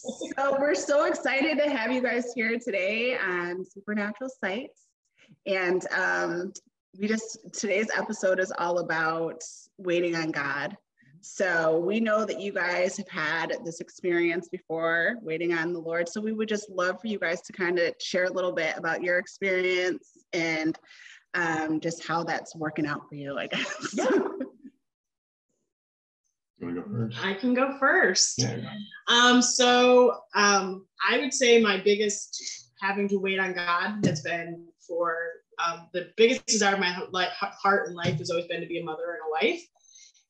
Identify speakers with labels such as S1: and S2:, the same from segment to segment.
S1: so we're so excited to have you guys here today on Supernatural Sights. And um, we just, today's episode is all about waiting on God. So we know that you guys have had this experience before waiting on the Lord. So we would just love for you guys to kind of share a little bit about your experience and um, just how that's working out for you, I guess. Yeah.
S2: You go first?
S3: I can go first.
S2: Yeah.
S3: Um, so um, I would say my biggest having to wait on God has been for um, the biggest desire of my heart and life has always been to be a mother and a wife.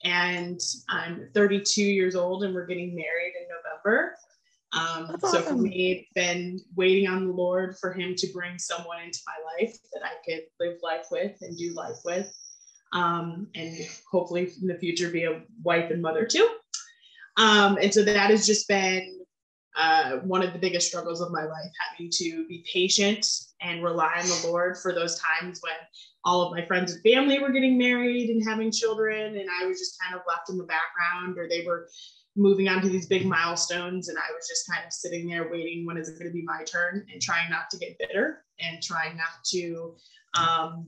S3: And I'm 32 years old and we're getting married in November. Um, so awesome. for me, been waiting on the Lord for Him to bring someone into my life that I could live life with and do life with um, and hopefully in the future be a wife and mother too. Um, and so that has just been uh, one of the biggest struggles of my life, having to be patient and rely on the Lord for those times when all of my friends and family were getting married and having children, and I was just kind of left in the background, or they were moving on to these big milestones, and I was just kind of sitting there waiting when is it going to be my turn, and trying not to get bitter and trying not to um,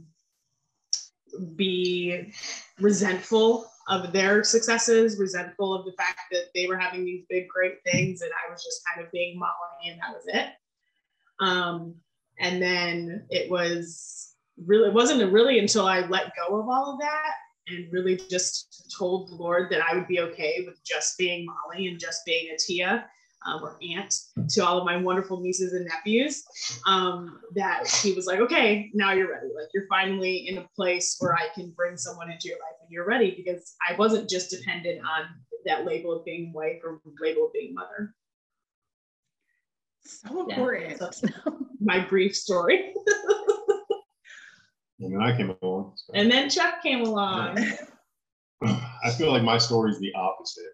S3: be resentful of their successes, resentful of the fact that they were having these big, great things, and I was just kind of being Mollie, and that was it. Um, and then it was really, it wasn't really until I let go of all of that and really just told the Lord that I would be okay with just being Mollie and just being a Tia um, or aunt to all of my wonderful nieces and nephews um, that he was like, okay, now you're ready. Like you're finally in a place where I can bring someone into your life and you're ready because I wasn't just dependent on that label of being wife or label of being mother.
S1: So important. Yeah, so
S3: my brief story.
S2: and then I came along.
S3: So. And then Chuck came along.
S2: I feel like my story is the opposite.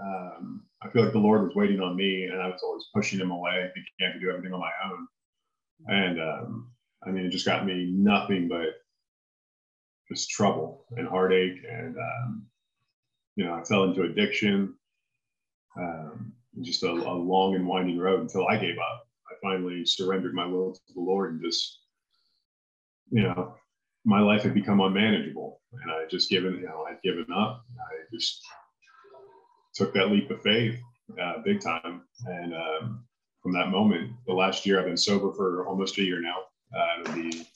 S2: Um, I feel like the Lord was waiting on me, and I was always pushing him away, thinking I could do everything on my own. And um, I mean, it just got me nothing but just trouble and heartache, and um, you know, I fell into addiction. Um, just a, a long and winding road until I gave up. I finally surrendered my will to the Lord and just, you know, my life had become unmanageable, and I just given, you know, I'd given up. I just took that leap of faith uh, big time. And um, from that moment, the last year I've been sober for almost a year now. Uh, it'll be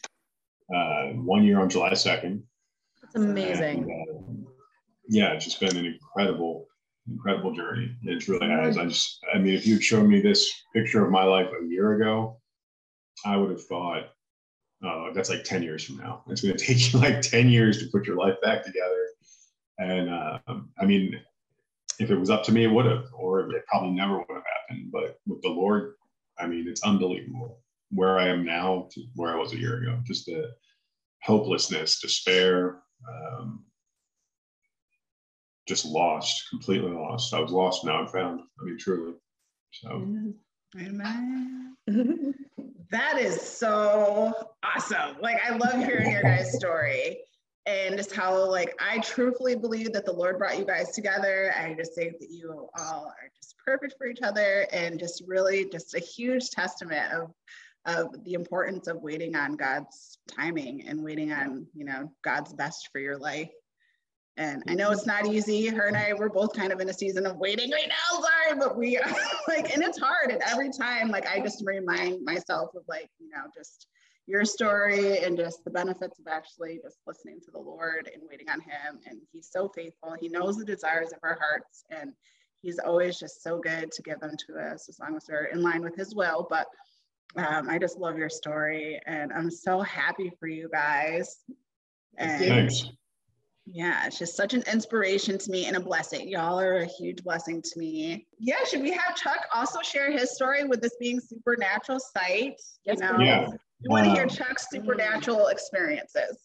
S2: uh, one year on July 2nd.
S1: That's amazing.
S2: And, uh, yeah, it's just been an incredible, incredible journey. It's really has. I just, I mean, if you'd shown me this picture of my life a year ago, I would have thought, oh, that's like 10 years from now. It's going to take you like 10 years to put your life back together. And um, I mean, if it was up to me, it would have, or it probably never would have happened. But with the Lord, I mean, it's unbelievable where I am now to where I was a year ago. Just the hopelessness, despair, um, just lost, completely lost. I was lost, now I'm found. I mean, truly. So,
S1: amen. that is so awesome. Like, I love hearing your guys' story and just how like I truthfully believe that the Lord brought you guys together. I just think that you all are just perfect for each other and just really just a huge testament of of the importance of waiting on God's timing and waiting on, you know, God's best for your life. And I know it's not easy. Her and I we're both kind of in a season of waiting right now. Sorry, but we are like, and it's hard. And every time, like I just remind myself of like, you know, just your story and just the benefits of actually just listening to the Lord and waiting on Him. And He's so faithful. He knows the desires of our hearts, and He's always just so good to give them to us as long as we're in line with His will. But um, I just love your story, and I'm so happy for you guys. And
S2: Thanks.
S1: Yeah, it's just such an inspiration to me and a blessing. Y'all are a huge blessing to me. Yeah, should we have Chuck also share his story with this being supernatural sight?
S2: You know, yeah.
S1: You want to hear Chuck's supernatural experiences.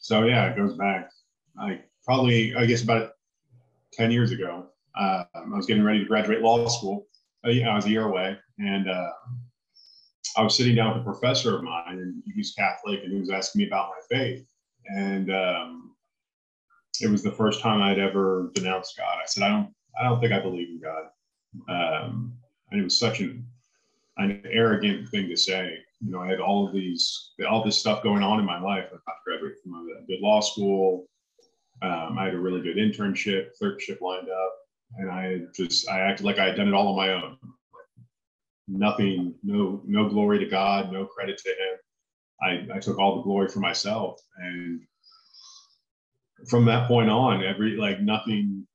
S2: So yeah, it goes back like probably I guess about 10 years ago. Uh, I was getting ready to graduate law school. Uh, I was a year away, and uh, I was sitting down with a professor of mine, and he was Catholic, and he was asking me about my faith. And um, it was the first time I'd ever denounced God. I said, I don't, I don't think I believe in God. Um, and it was such an an arrogant thing to say. You know, I had all of these, all this stuff going on in my life. I graduated from a good law school. Um, I had a really good internship, clerkship lined up, and I just I acted like I had done it all on my own. Nothing, no, no glory to God, no credit to Him. I, I took all the glory for myself, and from that point on, every like nothing,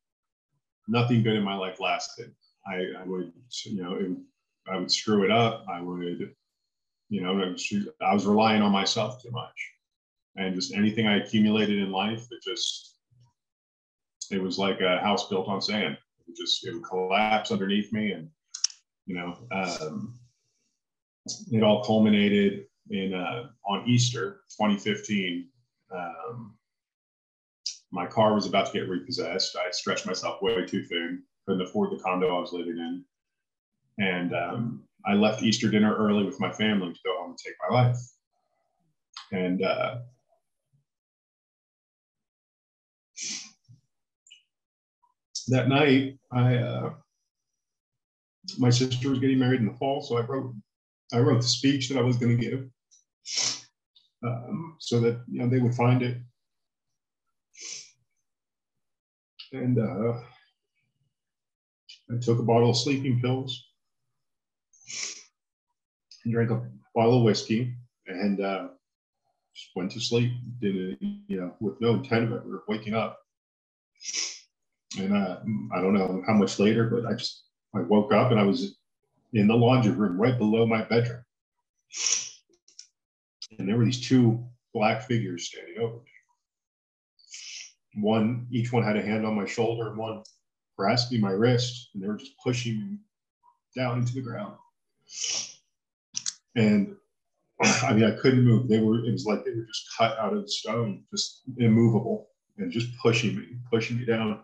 S2: nothing good in my life lasted. I, I would, you know, it, I would screw it up. I would, you know, I was relying on myself too much, and just anything I accumulated in life, it just, it was like a house built on sand. It just it would collapse underneath me, and you know, um, it all culminated in uh, on Easter 2015. Um, my car was about to get repossessed. I stretched myself way too thin, couldn't afford the condo I was living in. And um, I left Easter dinner early with my family to go home and take my life. And uh, that night, I uh, my sister was getting married in the fall, so I wrote I wrote the speech that I was going to give, um, so that you know they would find it. And uh, I took a bottle of sleeping pills drank a bottle of whiskey and uh, just went to sleep. Did it, you know, with no intent of ever waking up. And uh, I don't know how much later, but I just I woke up and I was in the laundry room right below my bedroom, and there were these two black figures standing over me. One, each one had a hand on my shoulder, and one grasping my wrist, and they were just pushing me down into the ground. And I mean, I couldn't move. They were, it was like they were just cut out of stone, just immovable, and just pushing me, pushing me down.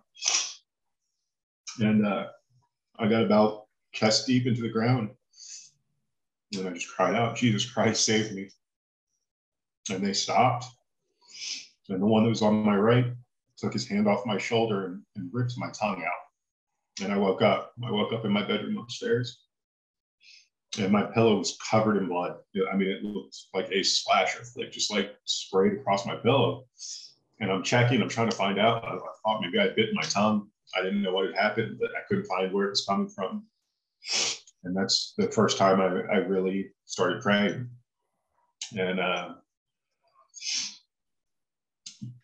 S2: And uh, I got about chest deep into the ground. And I just cried out, Jesus Christ, save me. And they stopped. And the one that was on my right took his hand off my shoulder and, and ripped my tongue out. And I woke up. I woke up in my bedroom upstairs and my pillow was covered in blood. I mean, it looked like a slasher flick, just like sprayed across my pillow. And I'm checking, I'm trying to find out. I, thought maybe I bit my tongue. I didn't know what had happened, but I couldn't find where it was coming from. And that's the first time I, I really started praying. And, uh,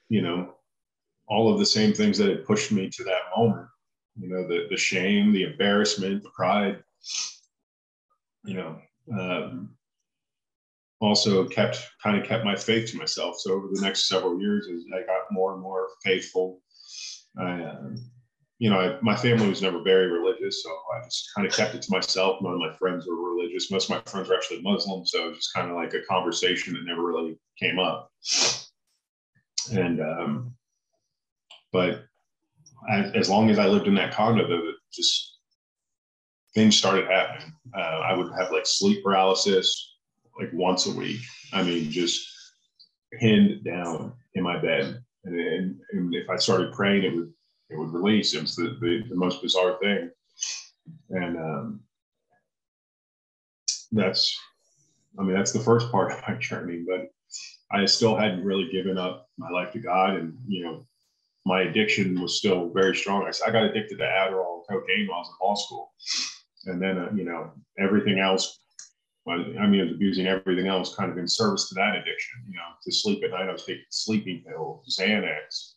S2: you know, all of the same things that had pushed me to that moment, you know, the, the shame, the embarrassment, the pride, you know, um, also kept kind of kept my faith to myself. So over the next several years, as I got more and more faithful, I, uh, you know, I, my family was never very religious, so I just kind of kept it to myself. None of my friends were religious. Most of my friends were actually Muslim, so it was just kind of like a conversation that never really came up. And um, but I, as long as I lived in that condo, though, just things started happening. Uh, I would have like sleep paralysis like once a week. I mean, just pinned down in my bed. And, and, and, if I started praying, it would it would release. It was the, the, the most bizarre thing. And um, that's, I mean, that's the first part of my journey. But I still hadn't really given up my life to God. And, you know, my addiction was still very strong. I, I got addicted to Adderall and cocaine while I was in law school and then uh, you know everything else I mean, was abusing everything else kind of in service to that addiction. You know, to sleep at night, I was taking sleeping pills, Xanax,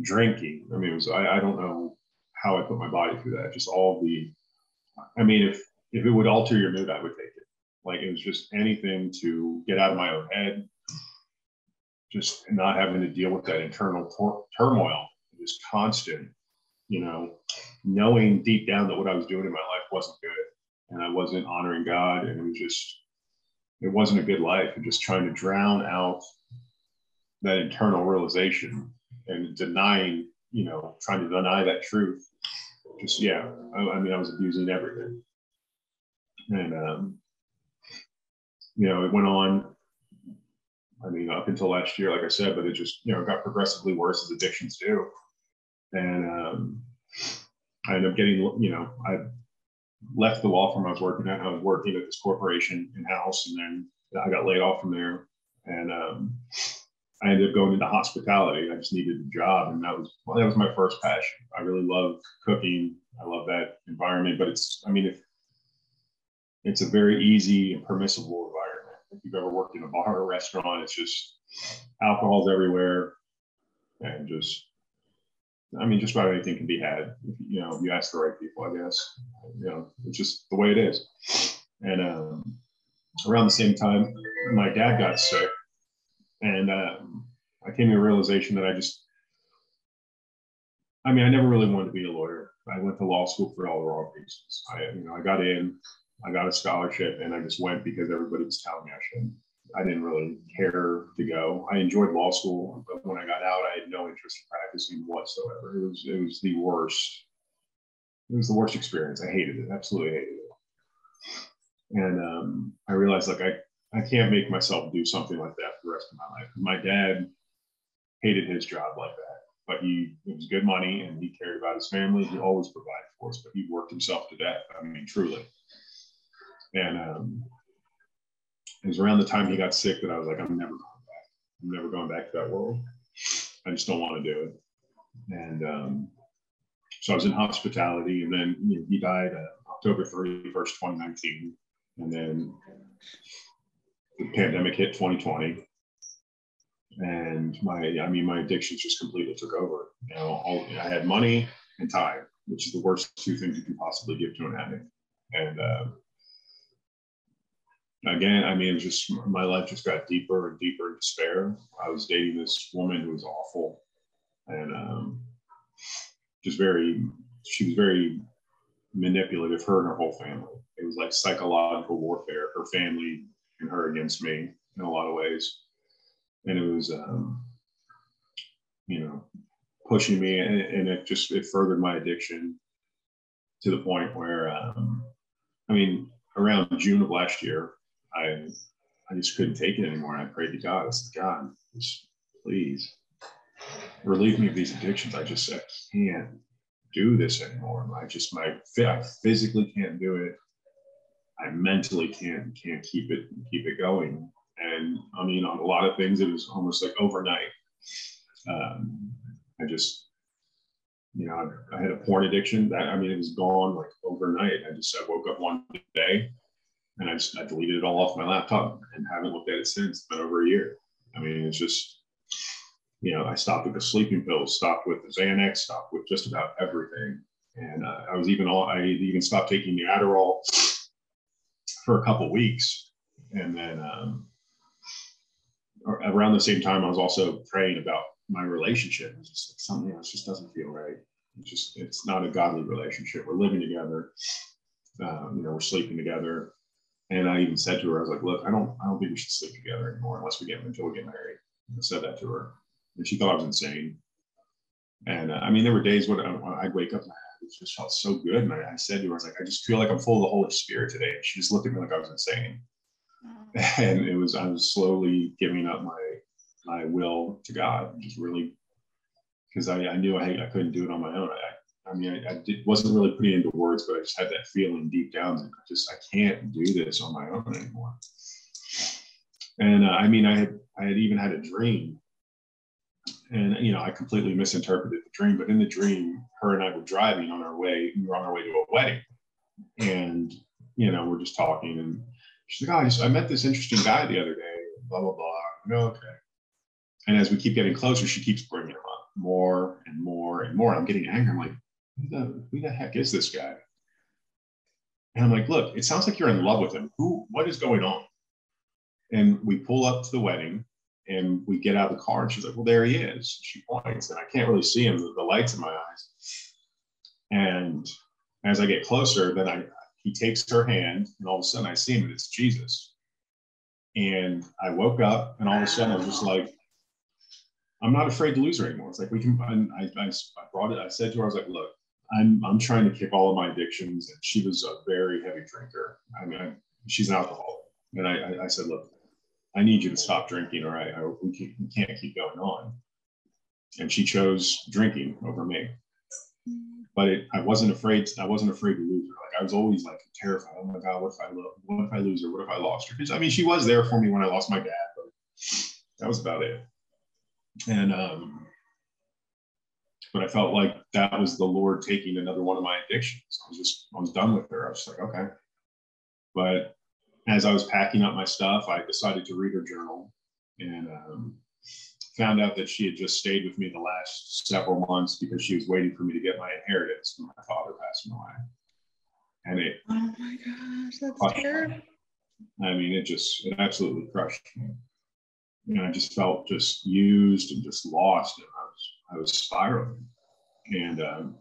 S2: drinking. I mean, it was, I, I don't know how I put my body through that. Just all the, I mean, if, if it would alter your mood, I would take it. Like it was just anything to get out of my own head, just not having to deal with that internal tor- turmoil, just constant you know, knowing deep down that what I was doing in my life wasn't good and I wasn't honoring God and it was just, it wasn't a good life and just trying to drown out that internal realization and denying, you know, trying to deny that truth. Just, yeah, I, I mean, I was abusing everything. And, um, you know, it went on I mean, up until last year, like I said, but it just, you know, got progressively worse as addictions do and um, I ended up getting, you know, I left the law firm I was working at. I was working at this corporation in house, and then I got laid off from there. And um, I ended up going into hospitality. I just needed a job, and that was well, that was my first passion. I really love cooking. I love that environment, but it's I mean, if it's a very easy and permissible environment. If you've ever worked in a bar or restaurant, it's just alcohol's everywhere, and just I mean, just about anything can be had. You know, you ask the right people, I guess. You know, it's just the way it is. And um, around the same time, my dad got sick, and um, I came to a realization that I just, I mean, I never really wanted to be a lawyer. I went to law school for all the wrong reasons. I, you know, I got in, I got a scholarship, and I just went because everybody was telling me I should. I didn't really care to go. I enjoyed law school, but when I got out, I had no interest in practicing whatsoever. It was it was the worst. It was the worst experience. I hated it. Absolutely hated it. And um, I realized like I I can't make myself do something like that for the rest of my life. My dad hated his job like that, but he it was good money and he cared about his family. He always provided for us, but he worked himself to death. I mean, truly. And um, it was around the time he got sick that I was like, I'm never going back. I'm never going back to that world. I just don't want to do it. And um, so I was in hospitality, and then you know, he died uh, October 31st, 2019. And then the pandemic hit 2020. And my, I mean, my addictions just completely took over. You know, all, I had money and time, which is the worst two things you can possibly give to an addict. And uh, again, I mean, just my life just got deeper and deeper in despair. I was dating this woman who was awful and um, just very, she was very manipulative, her and her whole family. It was like psychological warfare, her family and her against me in a lot of ways. And it was, um, you know, pushing me and, and, it just, it furthered my addiction to the point where, um, I mean, around June of last year, I I just couldn't take it anymore. I prayed to God. I said, God, just please relieve me of these addictions. I just said, I can't do this anymore. I just my I physically can't do it. I mentally can't can't keep it keep it going. And I mean, on a lot of things, it was almost like overnight. Um, I just, you know, I, I had a porn addiction. That I mean, it was gone like overnight. I just I woke up one day and I just I deleted it all off my laptop and haven't looked at it since. Been over a year. I mean, it's just you know I stopped with the sleeping pills, stopped with the Xanax, stopped with just about everything, and uh, I was even all I even stopped taking the Adderall for a couple weeks, and then um, around the same time I was also praying about my relationship. It's just like something else just doesn't feel right. It's just it's not a godly relationship. We're living together. Um, you know, we're sleeping together and I even said to her, I was like, look, I don't, I don't think we should sleep together anymore unless we get until we get married. I said that to her, and she thought I was insane. And uh, I mean, there were days when, uh, I'd wake up and it just felt so good. And I, I, said to her, I was like, I just feel like I'm full of the Holy Spirit today. And she just looked at me like I was insane. And it was, I was slowly giving up my, my will to God, just really, because I, I knew I, I couldn't do it on my own. I, I mean, I, I did, wasn't really putting into words, but I just had that feeling deep down that I just I can't do this on my own anymore. And uh, I mean, I had I had even had a dream, and you know, I completely misinterpreted the dream. But in the dream, her and I were driving on our way. We were on our way to a wedding, and you know, we're just talking, and she's like, "Oh, I, just, I met this interesting guy the other day." Blah blah blah. No, okay. And as we keep getting closer, she keeps bringing him up more and more and more. I'm getting angry. I'm like, who the, who the heck is this guy? And I'm like, look, it sounds like you're in love with him. Who, what is going on? And we pull up to the wedding and we get out of the car and she's like, well, there he is. She points and I can't really see him, the, lights in my eyes. And as I get closer, then I, he takes her hand and all of a sudden I see him and it's Jesus. And I woke up and all of a sudden I was just like, I'm not afraid to lose her anymore. It's like we can, I, I, I brought it, I said to her, I was like, look, I'm I'm trying to kick all of my addictions, and she was a very heavy drinker. I mean, I, she's an alcoholic, and I, I said, look, I need you to stop drinking, or I, I we, can't, keep going on. And she chose drinking over me. but it, I wasn't afraid. I wasn't afraid to lose her. Like I was always like terrified. Oh my God, what if I? What if I lose her? What if I lost her? Because I mean, she was there for me when I lost my dad, but that was about it. And um, but I felt like that was the Lord taking another one of my addictions. I was just I was done with her. I was just like, okay. But as I was packing up my stuff, I decided to read her journal and um, found out that she had just stayed with me the last several months because she was waiting for me to get my inheritance from my father passing away. And it
S1: Oh my gosh, that's terrible.
S2: I mean, it just it absolutely crushed me. And I just felt just used and just lost, and I was spiraling. And um,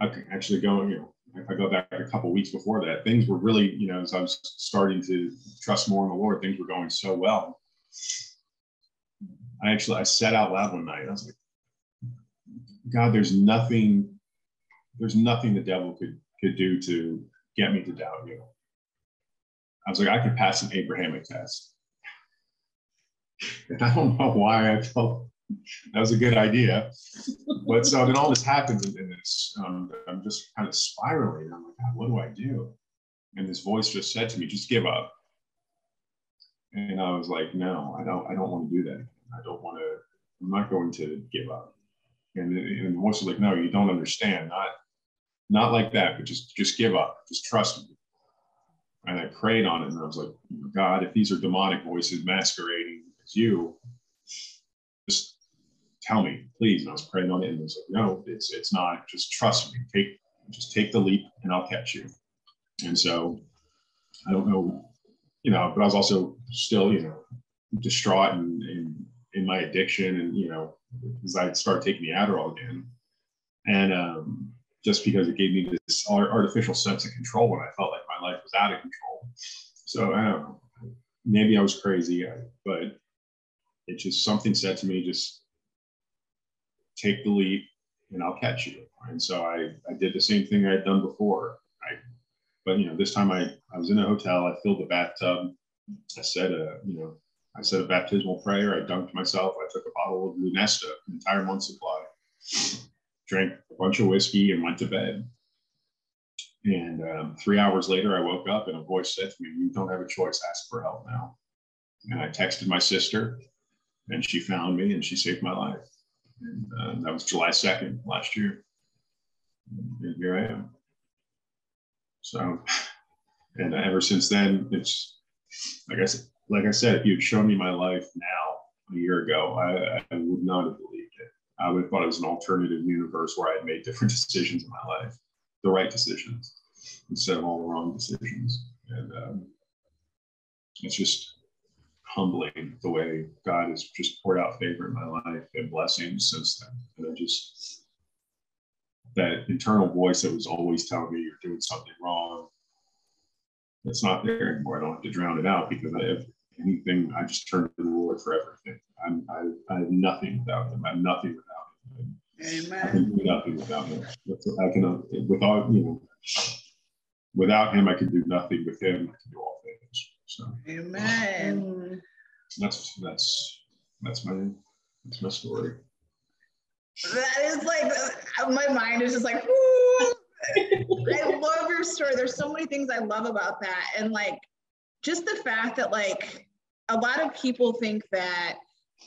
S2: I actually go, you know, if I go back a couple weeks before that, things were really, you know, as I was starting to trust more in the Lord, things were going so well. I actually I said out loud one night, I was like, God, there's nothing, there's nothing the devil could could do to get me to doubt you. I was like, I could pass an Abrahamic test. And I don't know why I felt that was a good idea. But so then all this happens, and it's um, I'm just kind of spiraling. I'm like, God, what do I do? And this voice just said to me, just give up. And I was like, no, I don't. I don't want to do that. I don't want to. I'm not going to give up. And, and the voice was like, no, you don't understand. Not not like that, but just just give up. Just trust me. And I prayed on it, and I was like, God, if these are demonic voices masquerading as you, tell me, please. And I was praying on it, and it was like, no, it's it's not. Just trust me. Take just take the leap, and I'll catch you. And so I don't know, you know, but I was also still, you know, distraught and in, in my addiction, and you know, because I started taking the Adderall again, and um, just because it gave me this artificial sense of control when I felt like my life was out of control. So I don't know. Maybe I was crazy, but it just something said to me, just take the leap and I'll catch you. And so I, I did the same thing I had done before. I, but you know, this time I, I was in a hotel, I filled the bathtub. I said a, you know, I said a baptismal prayer. I dunked myself. I took a bottle of Lunesta, an entire month supply, drank a bunch of whiskey and went to bed. And um, three hours later, I woke up and a voice said to me, You don't have a choice, ask for help now. And I texted my sister, and she found me and she saved my life. And uh, that was July 2nd last year. And here I am. So, and ever since then, it's I said, like I said, if you'd shown me my life now a year ago, I, I would not have believed it. I would have thought it was an alternative universe where I had made different decisions in my life, the right decisions, instead of all the wrong decisions. And um, it's just humbling the way God has just poured out favor in my life and blessings since then. And I just, that internal voice that was always telling me you're doing something wrong, it's not there anymore. I don't have to drown it out because I have anything, I just turn to the Lord for everything. I'm, I, I have nothing without Him. I have nothing without Him.
S1: Amen.
S2: I can do nothing without Him. I can, uh, without, you know, without Him, I can do nothing. With Him, I can do all. So,
S1: Amen.
S2: Uh, that's that's that's my that's my story.
S1: That is like uh, my mind is just like. Whoo. I love your story. There's so many things I love about that, and like just the fact that like a lot of people think that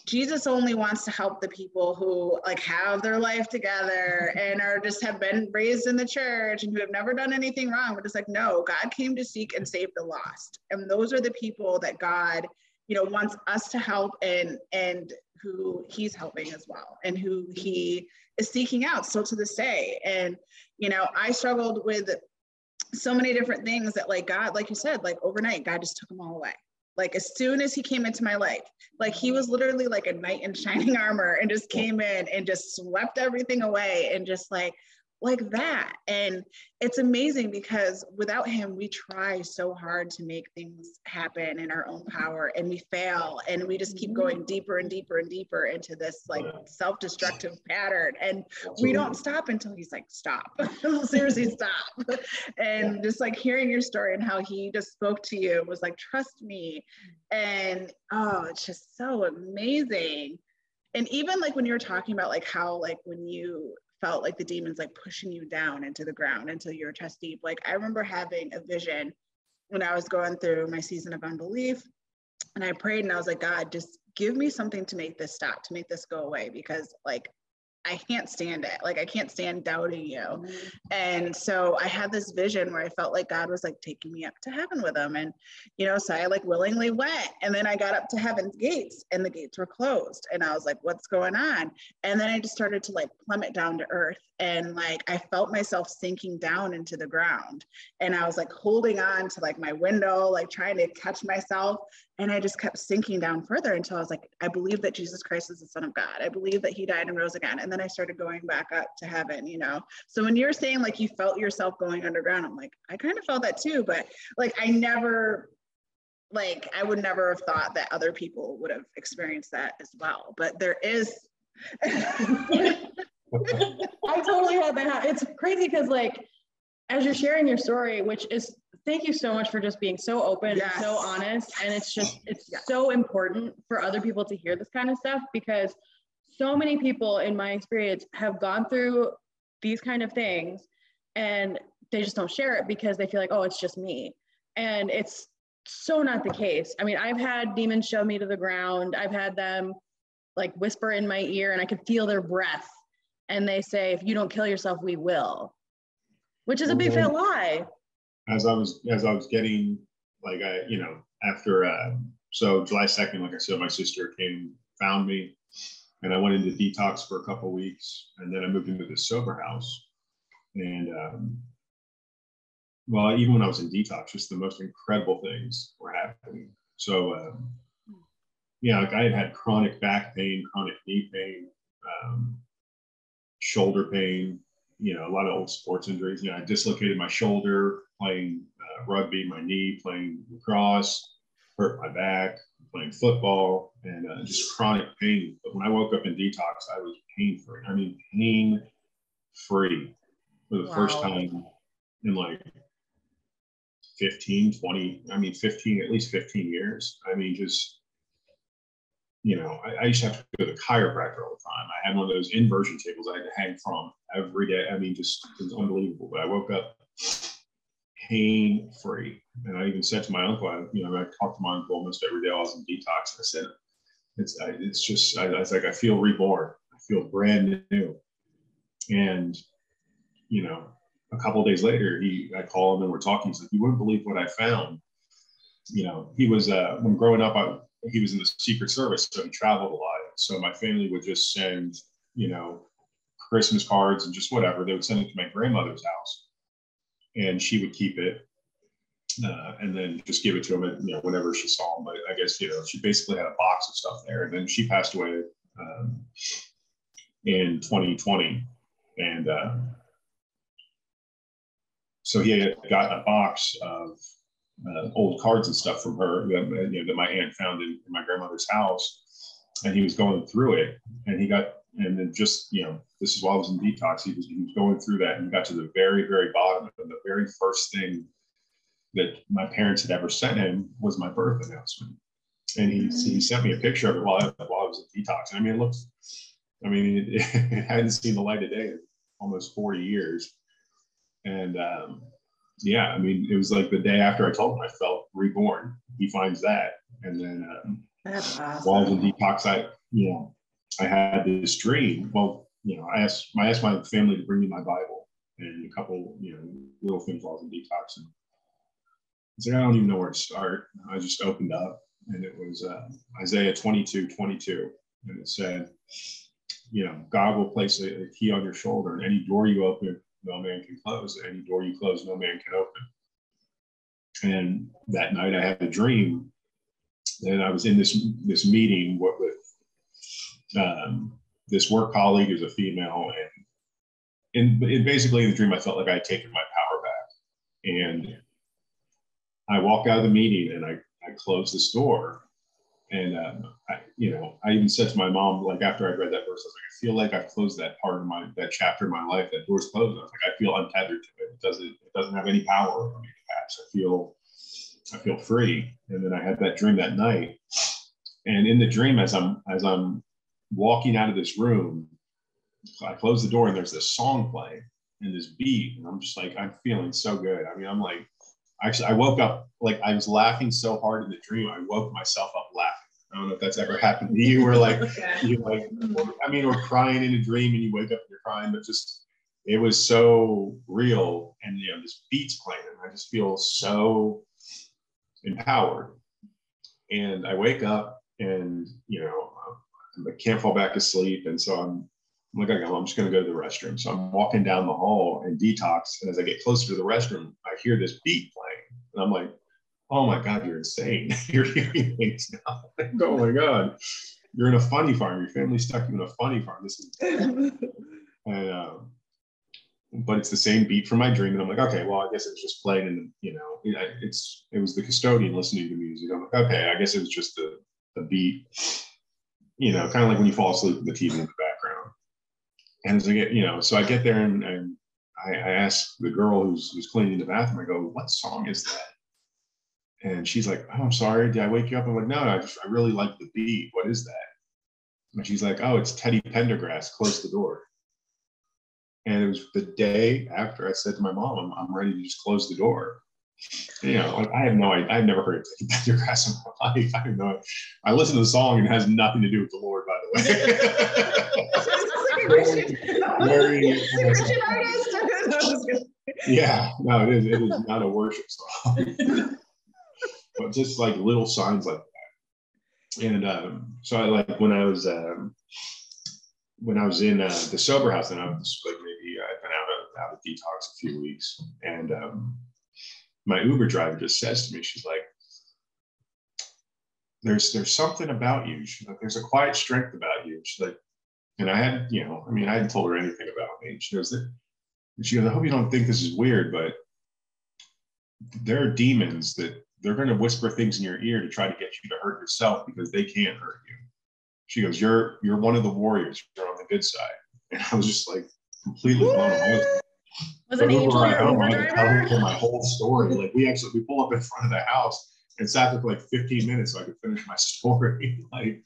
S1: Jesus only wants to help the people who like have their life together and are just have been raised in the church and who have never done anything wrong. But it's like, no, God came to seek and save the lost. And those are the people that God, you know, wants us to help and and who he's helping as well and who he is seeking out still to this day. And, you know, I struggled with so many different things that like God, like you said, like overnight, God just took them all away like as soon as he came into my life like he was literally like a knight in shining armor and just came in and just swept everything away and just like like that. And it's amazing because without him we try so hard to make things happen in our own power and we fail and we just keep mm-hmm. going deeper and deeper and deeper into this like self-destructive pattern. And we don't stop until he's like stop. Seriously stop. And just like hearing your story and how he just spoke to you was like trust me. And oh it's just so amazing. And even like when you were talking about like how like when you felt like the demons like pushing you down into the ground until you were chest deep. Like I remember having a vision when I was going through my season of unbelief. And I prayed and I was like, God, just give me something to make this stop, to make this go away. Because like I can't stand it. Like I can't stand doubting you. Mm-hmm. And so I had this vision where I felt like God was like taking me up to heaven with him. And, you know, so I like willingly went. And then I got up to heaven's gates and the gates were closed. And I was like, what's going on? And then I just started to like plummet down to earth. And like I felt myself sinking down into the ground. And I was like holding on to like my window, like trying to catch myself. And I just kept sinking down further until I was like, I believe that Jesus Christ is the Son of God. I believe that He died and rose again. And then I started going back up to heaven, you know? So when you're saying like you felt yourself going underground, I'm like, I kind of felt that too. But like, I never, like, I would never have thought that other people would have experienced that as well. But there is.
S4: I totally had that. It's crazy because, like, as you're sharing your story, which is thank you so much for just being so open yes. and so honest. And it's just, it's yes. so important for other people to hear this kind of stuff because so many people in my experience have gone through these kind of things and they just don't share it because they feel like, oh, it's just me. And it's so not the case. I mean, I've had demons shove me to the ground. I've had them like whisper in my ear and I could feel their breath. And they say, if you don't kill yourself, we will, which is a big fat lie.
S2: As I was as I was getting like I you know after uh, so July second, like I said, my sister came found me, and I went into detox for a couple weeks, and then I moved into this sober house, and um, well, even when I was in detox, just the most incredible things were happening. So um, yeah, like I had had chronic back pain, chronic knee pain, um, shoulder pain, you know, a lot of old sports injuries. You know, I dislocated my shoulder playing uh, rugby, my knee, playing lacrosse, hurt my back, playing football, and uh, just chronic pain. But when I woke up in detox, I was pain free. I mean, pain free for the wow. first time in like 15, 20, I mean, 15, at least 15 years. I mean, just you know, I, I, used to have to go to the chiropractor all the time. I had one of those inversion tables I had to hang from every day. I mean, just it was unbelievable. But I woke up pain free. And I even said to my uncle, I, you know, I talked to my uncle almost every day. I was in detox. I said, it's, I, it's just, I, was like, I feel reborn. I feel brand new. And, you know, a couple days later, he, I call him and we're talking. He's like, you wouldn't believe what I found. You know, he was, uh, when growing up, I, he was in the Secret Service, so he traveled a lot. So my family would just send, you know, Christmas cards and just whatever. They would send it to my grandmother's house, and she would keep it, uh, and then just give it to him, and, you know, whenever she saw him. But I guess you know, she basically had a box of stuff there, and then she passed away um, in 2020, and uh, so he had got a box of uh, old cards and stuff from her that, you know, that my aunt found in, in, my grandmother's house. And he was going through it and he got, and then just, you know, this is while I was in detox, he was, he was going through that and he got to the very, very bottom. And the very first thing that my parents had ever sent him was my birth announcement. And he, mm-hmm. he sent me a picture of it while I, while I was in detox. I mean, it looks, I mean, it, it hadn't seen the light of day in almost 40 years. And, um, yeah, I mean, it was like the day after I told him I felt reborn. He finds that, and then um, That's awesome. while in detox, I you know I had this dream. Well, you know, I asked I asked my family to bring me my Bible and a couple you know little things while I was in detox, and I said I don't even know where to start. I just opened up, and it was uh, Isaiah 22, 22, and it said, you know, God will place a, a key on your shoulder, and any door you open no man can close. Any door you close, no man can open. And that night I had a dream and I was in this this meeting with um, this work colleague who's a female and and basically in the dream I felt like I had taken my power back. And I walked out of the meeting and I, I closed this door and um, I, you know, I even said to my mom, like after I read that verse, I was like, I feel like I've closed that part of my that chapter of my life. That door's closed. I was like, I feel untethered to it. It doesn't it doesn't have any power over me pass. I feel I feel free. And then I had that dream that night. And in the dream, as I'm as I'm walking out of this room, I close the door and there's this song playing and this beat, and I'm just like, I'm feeling so good. I mean, I'm like, actually, I woke up like I was laughing so hard in the dream, I woke myself up laughing. I don't know if that's ever happened to you, where like you like, I mean, we're crying in a dream and you wake up and you're crying, but just it was so real, and you know, this beat's playing, and I just feel so empowered. And I wake up, and you know, I can't fall back asleep, and so I'm I'm like, okay, well, I'm just going to go to the restroom. So I'm walking down the hall and detox. And as I get closer to the restroom, I hear this beat playing. And I'm like, oh my God, you're insane. you're hearing things now. oh my God. You're in a funny farm. Your family's stuck you in a funny farm. This is and um, but it's the same beat from my dream. And I'm like, okay, well, I guess it's just playing and you know, it's it was the custodian listening to the music. I'm like, okay, I guess it was just the the beat, you know, kind of like when you fall asleep with the TV in the background. And as I get, you know, so I get there and, and I, I ask the girl who's who's cleaning the bathroom, I go, what song is that? And she's like, oh, I'm sorry, did I wake you up? I'm like, no, I just I really like the beat. What is that? And she's like, oh, it's Teddy Pendergrass, close the door. And it was the day after I said to my mom, I'm, I'm ready to just close the door. You know, like, I have no idea. I've never heard of Teddy Pendergrass in my life. I have no I listen to the song and it has nothing to do with the Lord, by the way. very, uh, artist. yeah, no, it is. It is not a worship song. But just like little signs like that. And um, so I like when I was um, when I was in uh, the sober house, and I was like maybe I've been out of out of detox a few weeks, and um, my Uber driver just says to me, she's like, "There's there's something about you. She's like, there's a quiet strength about you." She's like, and I had you know, I mean, I hadn't told her anything about me. she goes, that, she goes, I hope you don't think this is weird, but there are demons that they're going to whisper things in your ear to try to get you to hurt yourself because they can't hurt you. She goes, "You're you're one of the warriors. You're on the good side." And I was just like completely blown away. Was an angel your Uber driver? I my whole story. Like we actually we pull up in front of the house and sat there for like 15 minutes so I could finish my story. like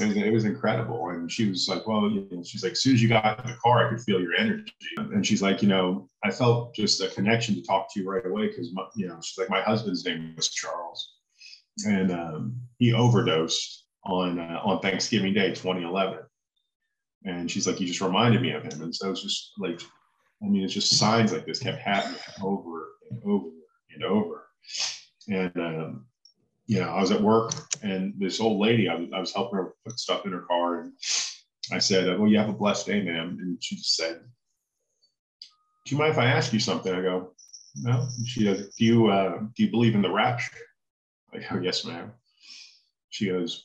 S2: it was, it was incredible. And she was like, well, you know, she's like, as soon as you got in the car, I could feel your energy. And she's like, you know, I felt just a connection to talk to you right away because, you know, she's like, my husband's name was Charles, and um, he overdosed on uh, on Thanksgiving Day, 2011. And she's like, you just reminded me of him. And so it's just like, I mean, it's just signs like this kept happening over and over and over. And um, you know, I was at work and this old lady, I was, I was helping her put stuff in her car. And I said, Well, you have a blessed day, ma'am. And she just said, Do you mind if I ask you something? I go, No. And she goes, Do you, uh, do you believe in the rapture? I go, Yes, ma'am. She goes,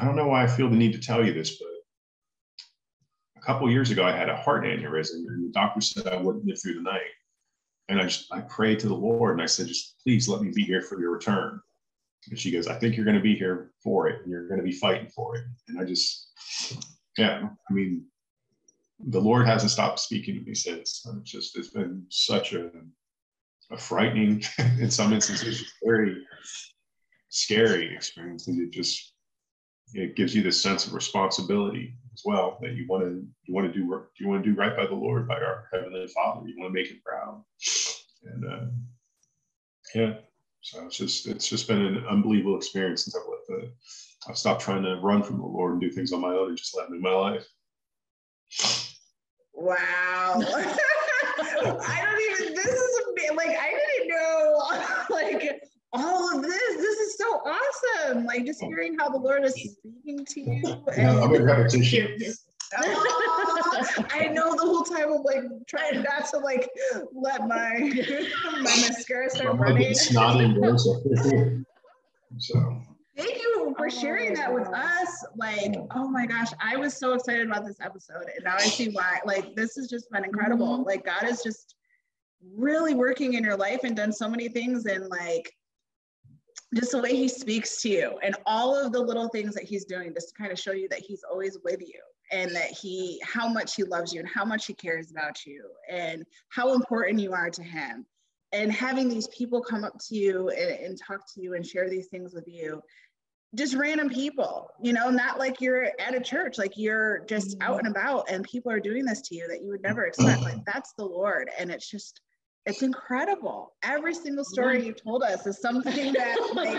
S2: I don't know why I feel the need to tell you this, but a couple years ago, I had a heart aneurysm, and the doctor said I wouldn't live through the night. And I just I prayed to the Lord and I said, just please let me be here for your return. And she goes, I think you're going to be here for it and you're going to be fighting for it. And I just, yeah, I mean, the Lord hasn't stopped speaking to me since. It's just, it's been such a, a frightening, in some instances, very scary experience. And it just, it gives you this sense of responsibility as well that you want to, you want to do work, you want to do right by the Lord, by our Heavenly Father. You want to make Him proud. And uh, yeah, so it's just it's just been an unbelievable experience since I've let the I've stopped trying to run from the Lord and do things on my own and just let him in my life.
S1: Wow. I don't even this is a like I didn't know like all of this. This is so awesome. Like just oh. hearing how the Lord is speaking to you. And yeah, I'm in repetition. I know the whole time I'm like trying not to like let my my mascara start running. so thank you for sharing that with us. Like, oh my gosh, I was so excited about this episode, and now I see why. Like, this has just been incredible. Mm-hmm. Like, God is just really working in your life and done so many things, and like just the way he speaks to you and all of the little things that he's doing just to kind of show you that he's always with you and that he how much he loves you and how much he cares about you and how important you are to him and having these people come up to you and, and talk to you and share these things with you just random people, you know, not like you're at a church, like you're just mm-hmm. out and about and people are doing this to you that you would never expect. Like that's the Lord. And it's just, it's incredible. Every single story you've told us is something that like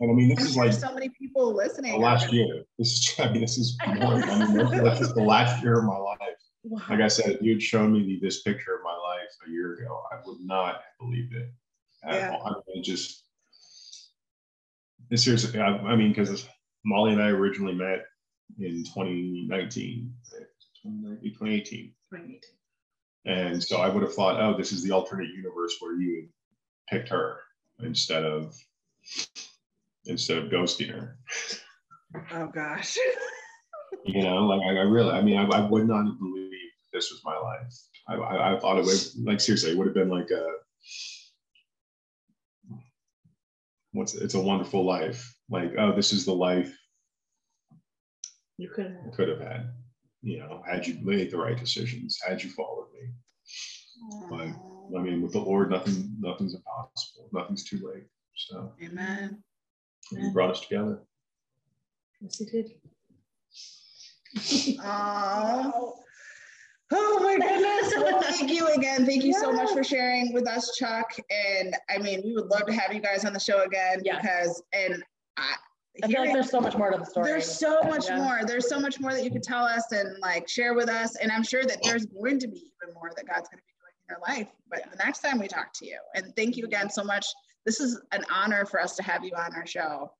S2: and I mean, this is like
S1: so many people listening.
S2: the last year. This is, I mean, this is more. I mean, this, this is the last year of my life.
S4: Wow.
S2: Like I said, if you had shown me this picture of my life a year ago, I would not have believed it. At
S1: Yeah.
S2: all. I mean, just it's seriously. I, I mean, because Mollie and I originally met in 2019, 2018. 2018. And so I would have thought, oh, this is the alternate universe where you had picked her instead of instead of ghosting her.
S1: Oh gosh.
S2: You know, like I, I really, I mean, I, I would not have believed this was my life. I, I, I thought it was like seriously, it would have been like a what's it's a wonderful life. Like, oh, this is the life
S3: You could
S2: I could have had. You know, had you made the right decisions, had you followed me. But I mean, with the Lord, nothing, nothing's impossible. Nothing's too late. So
S1: Amen.
S2: He brought us together.
S3: Yes, you did.
S1: Oh. Oh my goodness. Well, thank you again. Thank you so much for sharing with us, Chuck. And I mean, we would love to have you guys on the show again
S4: Yes.
S1: because, and I,
S4: I feel like there's so much more to the story.
S1: there's so much
S4: Yeah.
S1: more. There's so much more that you could tell us and like share with us. And I'm sure that there's going to be even more that God's going to be doing in your life. But the next time we talk to you, and thank you again so much. This is an honor for us to have you on our show.